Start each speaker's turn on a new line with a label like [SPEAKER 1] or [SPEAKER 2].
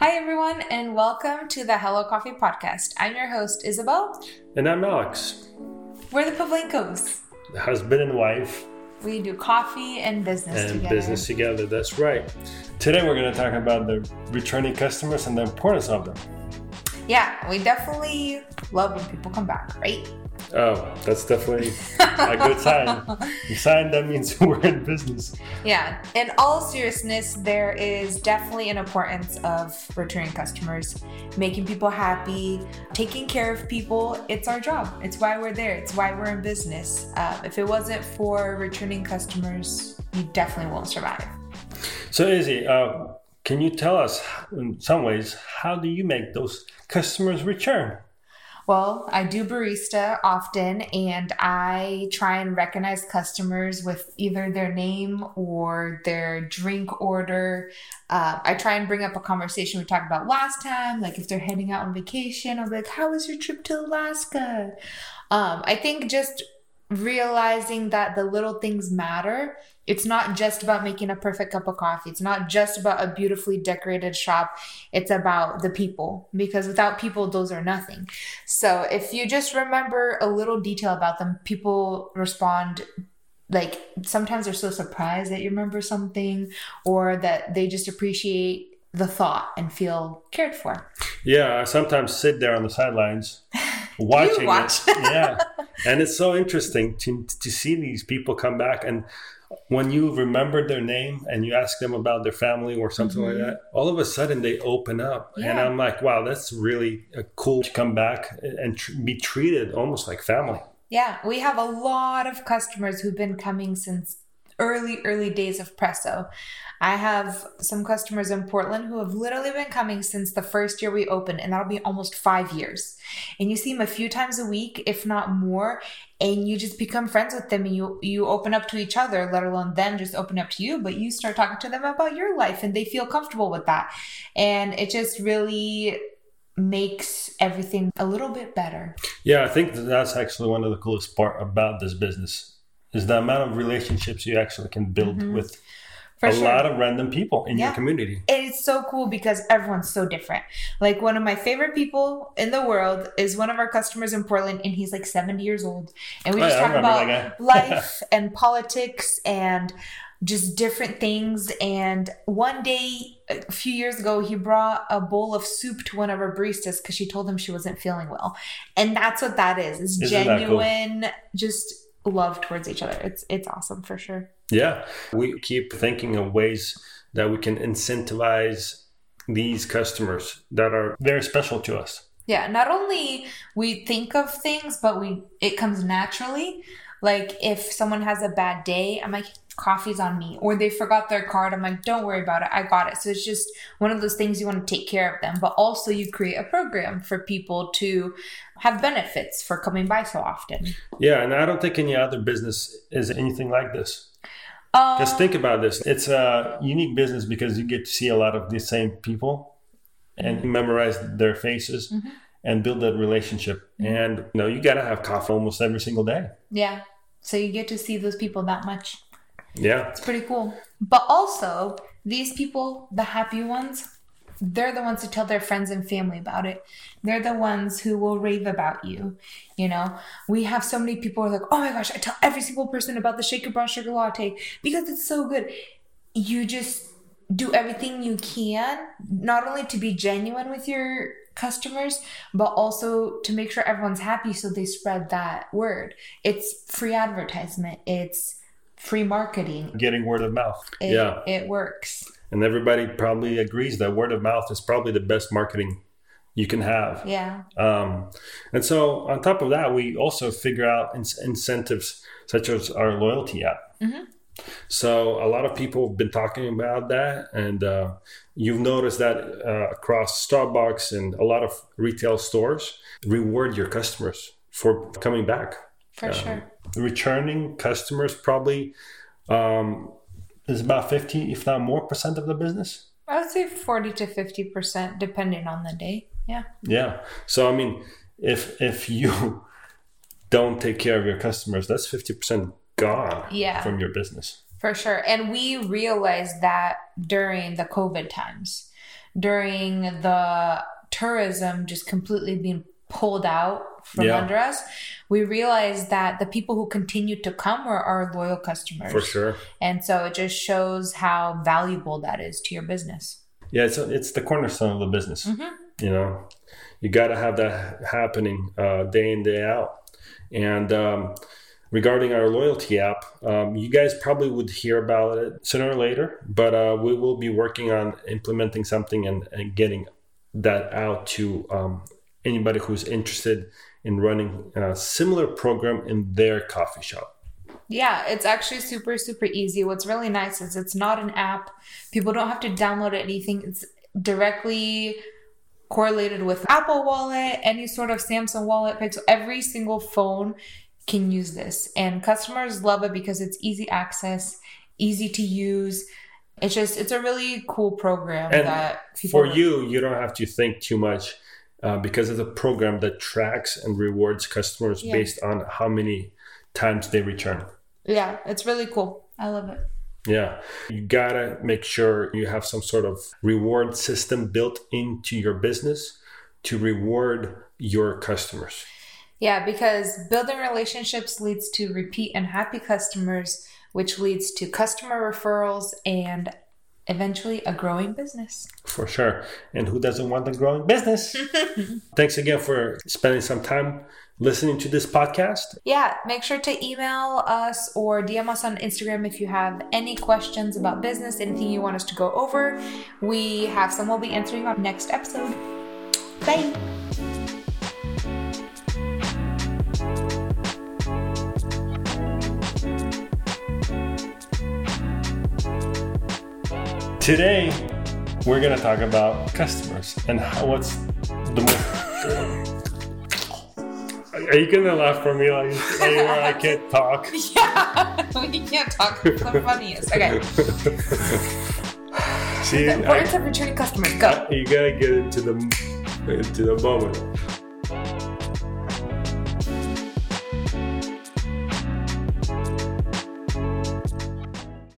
[SPEAKER 1] Hi, everyone, and welcome to the Hello Coffee Podcast. I'm your host, Isabel.
[SPEAKER 2] And I'm Alex,
[SPEAKER 1] We're the Pavlenkos.
[SPEAKER 2] the husband and wife
[SPEAKER 1] We do coffee and business
[SPEAKER 2] and
[SPEAKER 1] together.
[SPEAKER 2] business together. That's right. Today we're going to talk about the returning customers and the importance of them.
[SPEAKER 1] Yeah, we definitely love when people come back, right?
[SPEAKER 2] Oh, that's definitely a good sign. A sign that means we're in business.
[SPEAKER 1] Yeah, in all seriousness, there is definitely an importance of returning customers, making people happy, taking care of people. It's our job. It's why we're there. It's why we're in business. Uh, if it wasn't for returning customers, you definitely won't survive.
[SPEAKER 2] So, Izzy, uh, can you tell us, in some ways, how do you make those customers return?
[SPEAKER 1] Well, I do barista often and I try and recognize customers with either their name or their drink order. Uh, I try and bring up a conversation we talked about last time, like if they're heading out on vacation, I'll be like, How was your trip to Alaska? Um, I think just realizing that the little things matter. It's not just about making a perfect cup of coffee. It's not just about a beautifully decorated shop. It's about the people because without people, those are nothing. So if you just remember a little detail about them, people respond like sometimes they're so surprised that you remember something or that they just appreciate the thought and feel cared for.
[SPEAKER 2] Yeah, I sometimes sit there on the sidelines watching
[SPEAKER 1] watch.
[SPEAKER 2] it. Yeah. And it's so interesting to, to see these people come back. And when you remember their name and you ask them about their family or something like mm-hmm. that, all of a sudden they open up. And I'm like, wow, that's really cool to come back and tr- be treated almost like family.
[SPEAKER 1] Yeah, we have a lot of customers who've been coming since early, early days of Presso. I have some customers in Portland who have literally been coming since the first year we opened, and that'll be almost five years. And you see them a few times a week, if not more, and you just become friends with them and you you open up to each other, let alone them just open up to you, but you start talking to them about your life and they feel comfortable with that. And it just really makes everything a little bit better.
[SPEAKER 2] Yeah, I think that that's actually one of the coolest part about this business is the amount of relationships you actually can build with
[SPEAKER 1] Mm-hmm. For
[SPEAKER 2] a
[SPEAKER 1] sure.
[SPEAKER 2] lot of random people in
[SPEAKER 1] Yeah.
[SPEAKER 2] your community.
[SPEAKER 1] it's so cool because everyone's so different. Like one of my favorite people in the world is one of our customers in Portland, and he's like 70 years old. And we
[SPEAKER 2] Oh,
[SPEAKER 1] just
[SPEAKER 2] yeah,
[SPEAKER 1] talk about life and politics and just different things. And one day, a few years ago, he brought a bowl of soup to one of our baristas because she told him she wasn't feeling well. And that's what that is. It's
[SPEAKER 2] Isn't that cool?
[SPEAKER 1] genuine, just love towards each other. It's it's awesome for sure.
[SPEAKER 2] Yeah, we keep thinking of ways that we can incentivize these customers that are very special to us.
[SPEAKER 1] Yeah, not only we think of things, but we it comes naturally. Like if someone has a bad day, I'm like, coffee's on me. Or they forgot their card, I'm like, don't worry about it, I got it. So it's just one of those things you want to take care of them. But also you create a program for people to have benefits for coming by so often.
[SPEAKER 2] Yeah, and I don't think any other business is anything like this.
[SPEAKER 1] Um,
[SPEAKER 2] Just think about this. It's a unique business because you get to see a lot of the same people and mm-hmm. memorize their faces mm-hmm. and build that relationship. Mm-hmm. And you know, you got to have coffee almost every single day.
[SPEAKER 1] yeah. So you get to see those people that much.
[SPEAKER 2] Yeah.
[SPEAKER 1] It's pretty cool. But also, these people, the happy ones, they're the ones who tell their friends and family about it. They're the ones who will rave about you. You know, we have so many people are like, oh my gosh, I tell every single person about the shaker brown sugar latte because it's so good. You just do everything you can, not only to be genuine with your customers, but also to make sure everyone's happy so they spread that word. It's free advertisement, it's free marketing,
[SPEAKER 2] Getting word of mouth.
[SPEAKER 1] it,
[SPEAKER 2] yeah.
[SPEAKER 1] it works.
[SPEAKER 2] And everybody probably agrees that word of mouth is probably the best marketing you can have.
[SPEAKER 1] Yeah.
[SPEAKER 2] Um, and so, on top of that, we also figure out in- incentives such as our loyalty app. So, a lot of people have been talking about that, and uh, you've noticed that uh, across Starbucks and a lot of retail stores, reward your customers for coming back.
[SPEAKER 1] For sure.
[SPEAKER 2] Returning customers probably um, is about 50, if not more, percent of the business.
[SPEAKER 1] I would say 40 to 50% depending on the day. Yeah.
[SPEAKER 2] Yeah. So I mean, if if you don't take care of your customers, that's fifty percent gone
[SPEAKER 1] Yeah.
[SPEAKER 2] from your business.
[SPEAKER 1] For sure. And we realized that during the COVID times. during the tourism just completely being pulled out from yeah. under us, we realized that the people who continued to come were our loyal customers.
[SPEAKER 2] For sure.
[SPEAKER 1] And so it just shows how valuable that is to your business.
[SPEAKER 2] Yeah, it's it's the cornerstone of the business. Mm-hmm. You know, you got to have that happening uh, day in day out. And um, regarding our loyalty app, um, you guys probably would hear about it sooner or later, but uh, we will be working on implementing something and, and getting that out to um, anybody who's interested in running a similar program in their coffee shop.
[SPEAKER 1] Yeah, it's actually super, super easy. What's really nice is it's not an app. People don't have to download anything. It's directly correlated with Apple Wallet, any sort of Samsung Wallet, Pixel. Every single phone can use this. And customers love it because it's easy access, easy to use. It's just, it's a really cool program
[SPEAKER 2] and that for you, you don't have to think too much uh, because it's a program that tracks and rewards customers yeah. based on how many times they return.
[SPEAKER 1] Yeah, it's really cool. I love it.
[SPEAKER 2] Yeah, you gotta make sure you have some sort of reward system built into your business to reward your customers.
[SPEAKER 1] Yeah, because building relationships leads to repeat and happy customers, which leads to customer referrals and eventually a growing business.
[SPEAKER 2] For sure. And who doesn't want a growing business? Thanks again for spending some time listening to this podcast.
[SPEAKER 1] Yeah, make sure to email us or DM us on Instagram if you have any questions about business, anything you want us to go over. We have some we'll be answering on next episode. Bye.
[SPEAKER 2] Today, we're going to talk about customers and how what's the most. Are you gonna laugh for me like, like I can't talk?
[SPEAKER 1] Yeah, we can't talk. It's the funniest. Okay. See, the importance I, of returning customers. Go.
[SPEAKER 2] You gotta get into the into the moment.